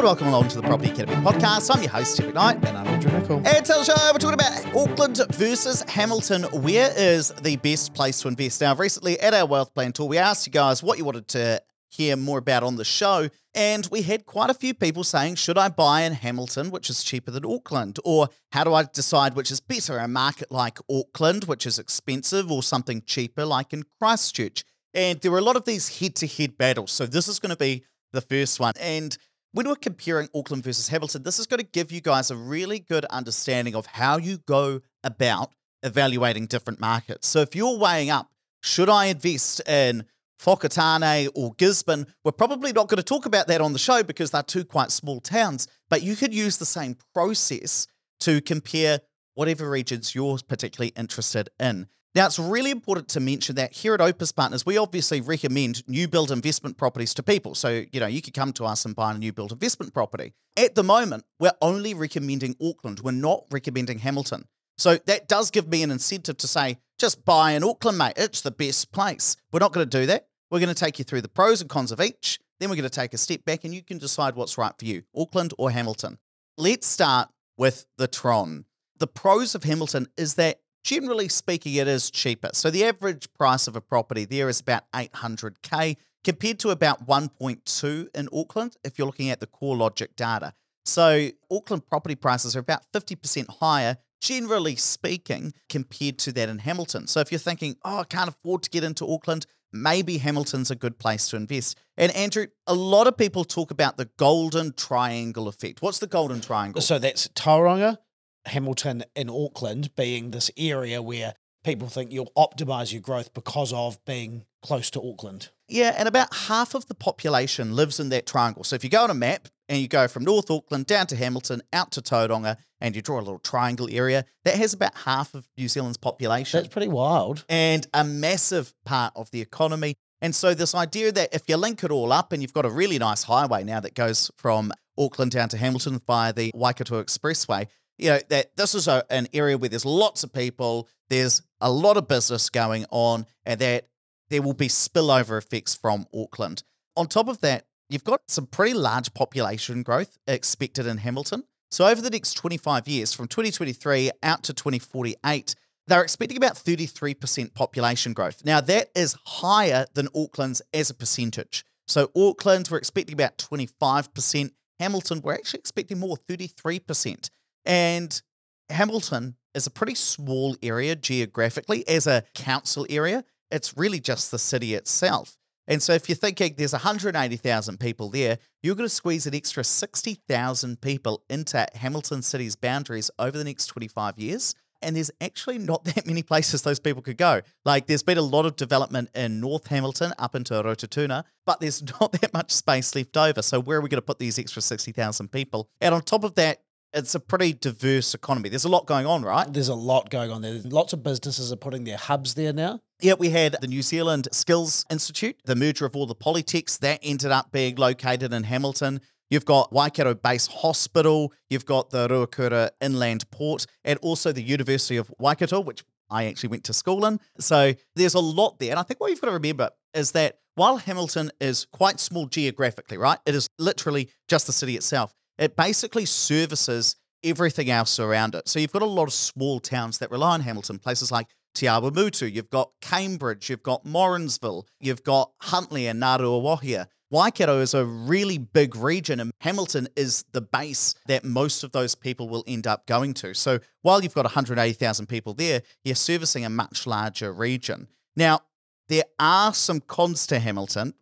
and welcome along to the Property Academy podcast. I'm your host, Terry Knight. And I'm Andrew Nicol. And today's show, we're talking about Auckland versus Hamilton. Where is the best place to invest? Now, recently at our wealth plan tour, we asked you guys what you wanted to hear more about on the show. And we had quite a few people saying, should I buy in Hamilton, which is cheaper than Auckland? Or how do I decide which is better, a market like Auckland, which is expensive, or something cheaper like in Christchurch? And there were a lot of these head to head battles. So this is going to be the first one. And when we're comparing Auckland versus Hamilton, this is going to give you guys a really good understanding of how you go about evaluating different markets. So if you're weighing up, should I invest in Whakatane or Gisborne? We're probably not going to talk about that on the show because they're two quite small towns, but you could use the same process to compare whatever regions you're particularly interested in. Now, it's really important to mention that here at Opes Partners, we obviously recommend new build investment properties to people. So, you know, you could come to us and buy a new build investment property. At the moment, we're only recommending Auckland. We're not recommending Hamilton. So that does give me an incentive to say, just buy in Auckland, mate. It's the best place. We're not going to do that. We're going to take you through the pros and cons of each. Then we're going to take a step back and you can decide what's right for you, Auckland or Hamilton. Let's start with the Tron. The pros of Hamilton is that generally speaking, it is cheaper. So the average price of a property there is about 800k compared to about 1.2 in Auckland if you're looking at the CoreLogic data. So Auckland property prices are about 50% higher, generally speaking, compared to that in Hamilton. So if you're thinking, oh, I can't afford to get into Auckland, maybe Hamilton's a good place to invest. And Andrew, a lot of people talk about the golden triangle effect. What's the golden triangle? So that's Tauranga, Hamilton, in Auckland being this area where people think you'll optimize your growth because of being close to Auckland. Yeah, and about half of the population lives in that triangle. So if you go on a map and you go from North Auckland down to Hamilton, out to Tauranga, and you draw a little triangle area, that has about half of New Zealand's population. That's pretty wild. And a massive part of the economy. And so this idea that if you link it all up and you've got a really nice highway now that goes from Auckland down to Hamilton via the Waikato Expressway, you know, that this is a, an area where there's lots of people, there's a lot of business going on, and that there will be spillover effects from Auckland. On top of that, you've got some pretty large population growth expected in Hamilton. So over the next 25 years, from 2023 out to 2048, they're expecting about 33% population growth. Now, that is higher than Auckland's as a percentage. So Auckland, we're expecting about 25%. Hamilton, we're actually expecting more, 33%. And Hamilton is a pretty small area geographically as a council area. It's really just the city itself. And so if you're thinking there's 180,000 people there, you're going to squeeze an extra 60,000 people into Hamilton City's boundaries over the next 25 years. And there's actually not that many places those people could go. Like there's been a lot of development in North Hamilton up into Rototuna, but there's not that much space left over. So where are we going to put these extra 60,000 people? And on top of that, it's a pretty diverse economy. There's a lot going on, right? There's a lot going on there. Lots of businesses are putting their hubs there now. Yeah, we had the New Zealand Skills Institute, the merger of all the polytechs, that ended up being located in Hamilton. You've got Waikato Base Hospital, you've got the Ruakura Inland Port, and also the University of Waikato, which I actually went to school in. So there's a lot there. And I think what you've got to remember is that while Hamilton is quite small geographically, right, it is literally just the city itself it basically services everything else around it. So you've got a lot of small towns that rely on Hamilton, places like Te Awamutu, you've got Cambridge, you've got Morrinsville, you've got Huntly and Ngaruawahia. Waikato is a really big region, and Hamilton is the base that most of those people will end up going to. So while you've got 180,000 people there, you're servicing a much larger region. Now, there are some cons to Hamilton.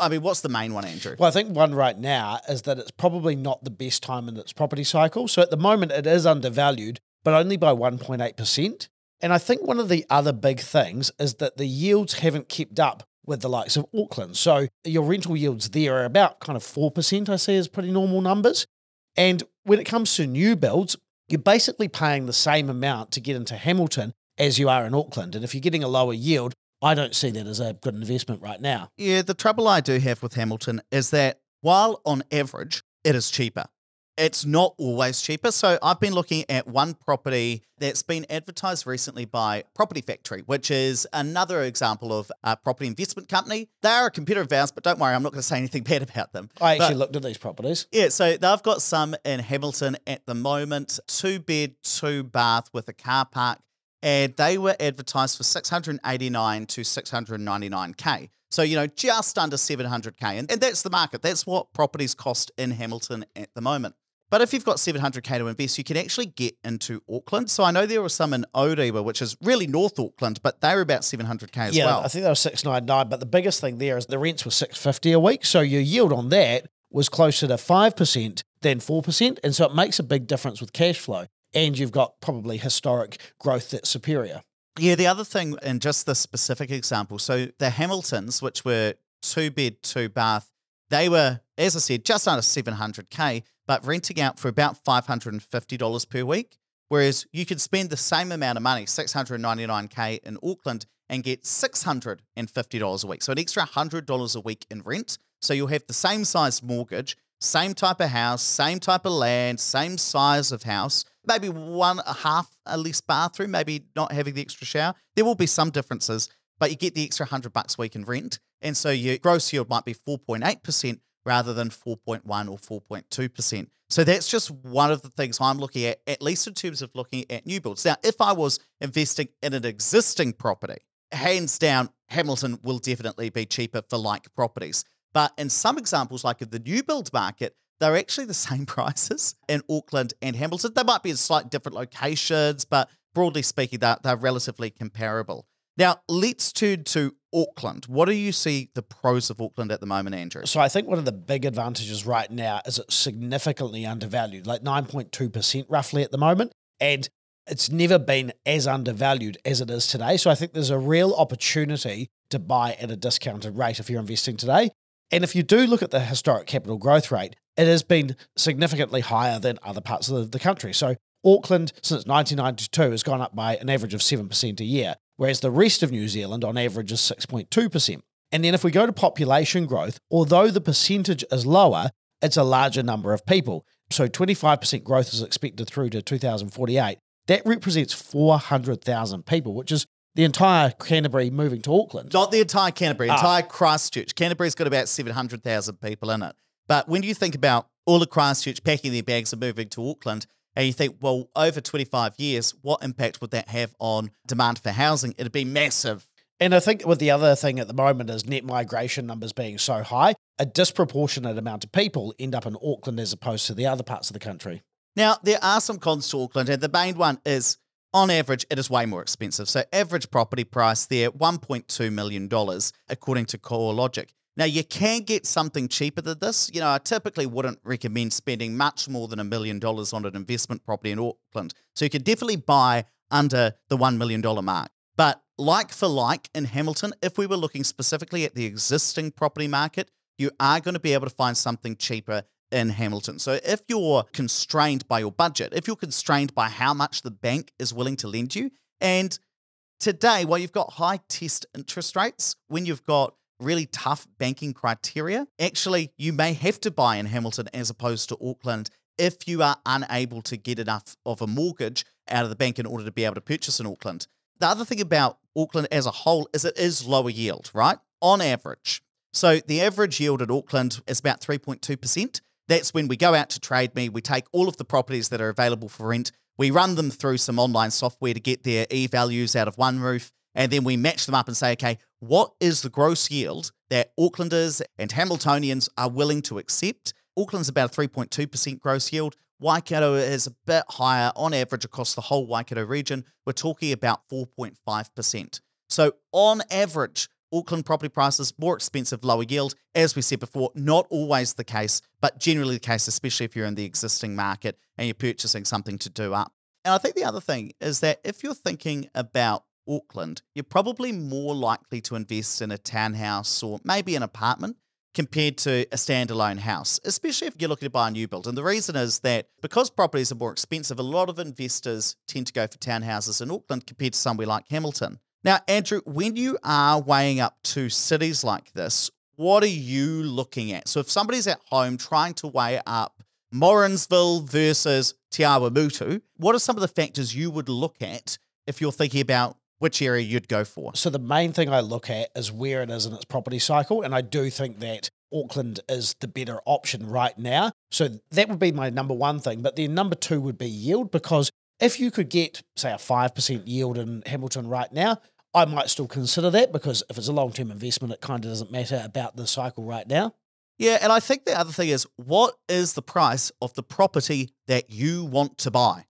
I mean, what's the main one, Andrew? Well, I think one right now is that it's probably not the best time in its property cycle. So at the moment, it is undervalued, but only by 1.8%. And I think one of the other big things is that the yields haven't kept up with the likes of Auckland. So your rental yields there are about kind of 4%, I see as pretty normal numbers. And when it comes to new builds, you're basically paying the same amount to get into Hamilton as you are in Auckland. And if you're getting a lower yield, I don't see that as a good investment right now. Yeah, the trouble I do have with Hamilton is that while on average it is cheaper, it's not always cheaper. So I've been looking at one property that's been advertised recently by Property Factory, which is another example of a property investment company. They are a competitor of ours, but don't worry, I'm not going to say anything bad about them. I actually But- looked at these properties. yeah, so they've got some in Hamilton at the moment, two bed, two bath with a car park, and they were advertised for 689 to 699k. So, you know, just under 700k. And, and that's the market. That's what properties cost in Hamilton at the moment. But if you've got 700k to invest, you can actually get into Auckland. So I know there were some in Orewa, which is really North Auckland, but they were about 700k as yeah, well. I think they were six nine nine. But the biggest thing there is the rents were six fifty a week, so your yield on that was closer to five percent than four percent, and so it makes a big difference with cash flow. And you've got probably historic growth that's superior. Yeah, the other thing, in just this specific example, so the Hamiltons, which were two bed, two bath, they were, as I said, just under 700K, but renting out for about $550 per week. Whereas you could spend the same amount of money, 699K in Auckland, and get $650 a week. So an extra $100 a week in rent. So you'll have the same size mortgage, same type of house, same type of land, same size of house, maybe one a half a less bathroom, maybe not having the extra shower. There will be some differences, but you get the extra hundred bucks a week in rent, and so your gross yield might be four point eight percent rather than four point one or four point two percent. So that's just one of the things I'm looking at, at least in terms of looking at new builds. Now, if I was investing in an existing property, hands down, Hamilton will definitely be cheaper for like properties. But in some examples, like in the new build market, they're actually the same prices in Auckland and Hamilton. They might be in slightly different locations, but broadly speaking, they're, they're relatively comparable. Now, let's turn to Auckland. What do you see the pros of Auckland at the moment, Andrew? So I think one of the big advantages right now is it's significantly undervalued, like 9.2% roughly at the moment. And it's never been as undervalued as it is today. So I think there's a real opportunity to buy at a discounted rate if you're investing today. And if you do look at the historic capital growth rate, it has been significantly higher than other parts of the country. So Auckland, since 1992, has gone up by an average of 7% a year, whereas the rest of New Zealand on average is 6.2%. And then if we go to population growth, although the percentage is lower, it's a larger number of people. So 25% growth is expected through to 2048. That represents 400,000 people, which is the entire Canterbury moving to Auckland. Not the entire Canterbury, Ah. entire Christchurch. Canterbury's got about 700,000 people in it. But when you think about all of Christchurch packing their bags and moving to Auckland, and you think, well, over 25 years, what impact would that have on demand for housing? It'd be massive. And I think with the other thing at the moment is net migration numbers being so high, a disproportionate amount of people end up in Auckland as opposed to the other parts of the country. Now, there are some cons to Auckland, and the main one is on average, it is way more expensive. So, average property price there, $1.2 million, according to CoreLogic. Now, you can get something cheaper than this. You know, I typically wouldn't recommend spending much more than a million dollars on an investment property in Auckland. So, you could definitely buy under the $1 million mark. But like for like in Hamilton, if we were looking specifically at the existing property market, you are going to be able to find something cheaper in Hamilton. So if you're constrained by your budget, if you're constrained by how much the bank is willing to lend you, and today, while you've got high test interest rates, when you've got really tough banking criteria, actually, you may have to buy in Hamilton as opposed to Auckland if you are unable to get enough of a mortgage out of the bank in order to be able to purchase in Auckland. The other thing about Auckland as a whole is it is lower yield, right? On average. So the average yield at Auckland is about 3.2%. That's when we go out to Trade Me, we take all of the properties that are available for rent, we run them through some online software to get their e values out of OneRoof, and then we match them up and say, okay, what is the gross yield that Aucklanders and Hamiltonians are willing to accept? Auckland's about a 3.2% gross yield. Waikato is a bit higher on average across the whole Waikato region. We're talking about 4.5%. So, on average, Auckland property prices more expensive, lower yield. As we said before, not always the case, but generally the case, especially if you're in the existing market and you're purchasing something to do up. And I think the other thing is that if you're thinking about Auckland, you're probably more likely to invest in a townhouse or maybe an apartment compared to a standalone house, especially if you're looking to buy a new build. And the reason is that because properties are more expensive, a lot of investors tend to go for townhouses in Auckland compared to somewhere like Hamilton. Now, Andrew, when you are weighing up two cities like this, what are you looking at? So if somebody's at home trying to weigh up Morrinsville versus Te Awamutu, what are some of the factors you would look at if you're thinking about which area you'd go for? So the main thing I look at is where it is in its property cycle, and I do think that Auckland is the better option right now. So that would be my number one thing. But then number two would be yield because if you could get, say, a 5% yield in Hamilton right now, I might still consider that because if it's a long term investment, it kind of doesn't matter about the cycle right now. Yeah, and I think the other thing is what is the price of the property that you want to buy?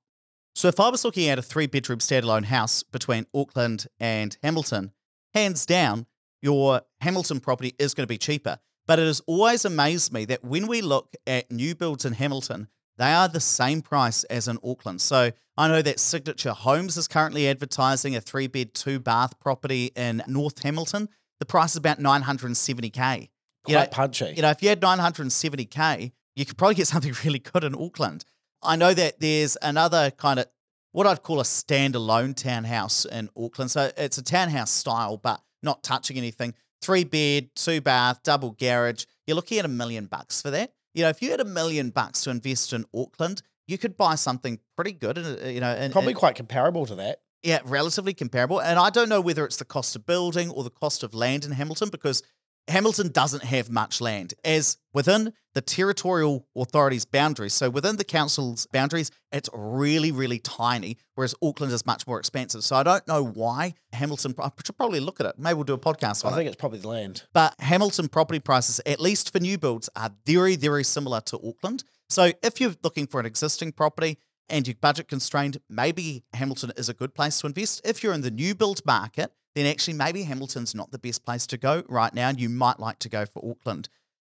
So if I was looking at a three bedroom standalone house between Auckland and Hamilton, hands down, your Hamilton property is going to be cheaper. But it has always amazed me that when we look at new builds in Hamilton, they are the same price as in Auckland. So I know that Signature Homes is currently advertising a three bed, two bath property in North Hamilton. The price is about 970K. Quite You know, punchy. you know, if you had 970k, you could probably get something really good in Auckland. I know that there's another kind of what I'd call a standalone townhouse in Auckland. So it's a townhouse style, but not touching anything. Three bed, two bath, double garage. You're looking at a million bucks for that. You know, if you had a million bucks to invest in Auckland, you could buy something pretty good. And uh, you know, and, Probably and- quite comparable to that. yeah, relatively comparable. And I don't know whether it's the cost of building or the cost of land in Hamilton because Hamilton doesn't have much land. As within the territorial authority's boundaries, so within the council's boundaries, it's really, really tiny, whereas Auckland is much more expansive. So I don't know why Hamilton, I should probably look at it. Maybe we'll do a podcast on I it. think it's probably the land. But Hamilton property prices, at least for new builds, are very, very similar to Auckland. So if you're looking for an existing property and you're budget constrained, maybe Hamilton is a good place to invest. If you're in the new build market, then actually maybe Hamilton's not the best place to go right now, and you might like to go for Auckland.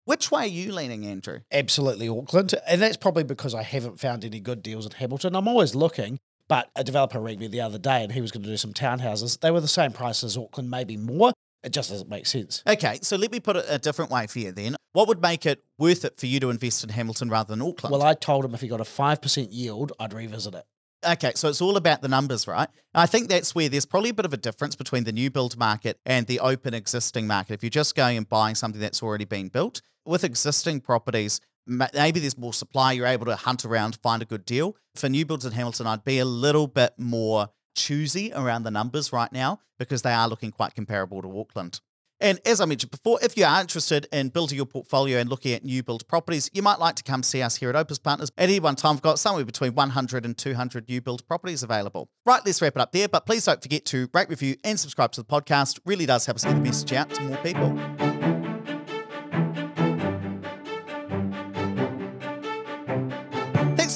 Which way are you leaning, Andrew? Absolutely Auckland. And that's probably because I haven't found any good deals in Hamilton. I'm always looking, but a developer rang me the other day and he was going to do some townhouses. They were the same price as Auckland, maybe more. It just doesn't make sense. Okay, so let me put it a different way for you then. What would make it worth it for you to invest in Hamilton rather than Auckland? Well, I told him if he got a 5% yield, I'd revisit it. Okay, so it's all about the numbers, right? I think that's where there's probably a bit of a difference between the new build market and the open existing market. If you're just going and buying something that's already been built, with existing properties, maybe there's more supply, you're able to hunt around, find a good deal. For new builds in Hamilton, I'd be a little bit more choosy around the numbers right now because they are looking quite comparable to Auckland. And as I mentioned before, if you are interested in building your portfolio and looking at new build properties, you might like to come see us here at Opes Partners. At any one time, we've got somewhere between 100 and 200 new build properties available. Right, let's wrap it up there. But please don't forget to rate, review, and subscribe to the podcast. Really does help us get the message out to more people.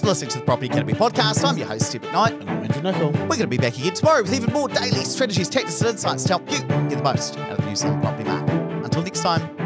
Listening to the Property Academy podcast. I'm your host, Steve McKnight. And I'm Andrew Nicol. We're going to be back again tomorrow with even more daily strategies, tactics, and insights to help you get the most out of the New Zealand property market. Until next time,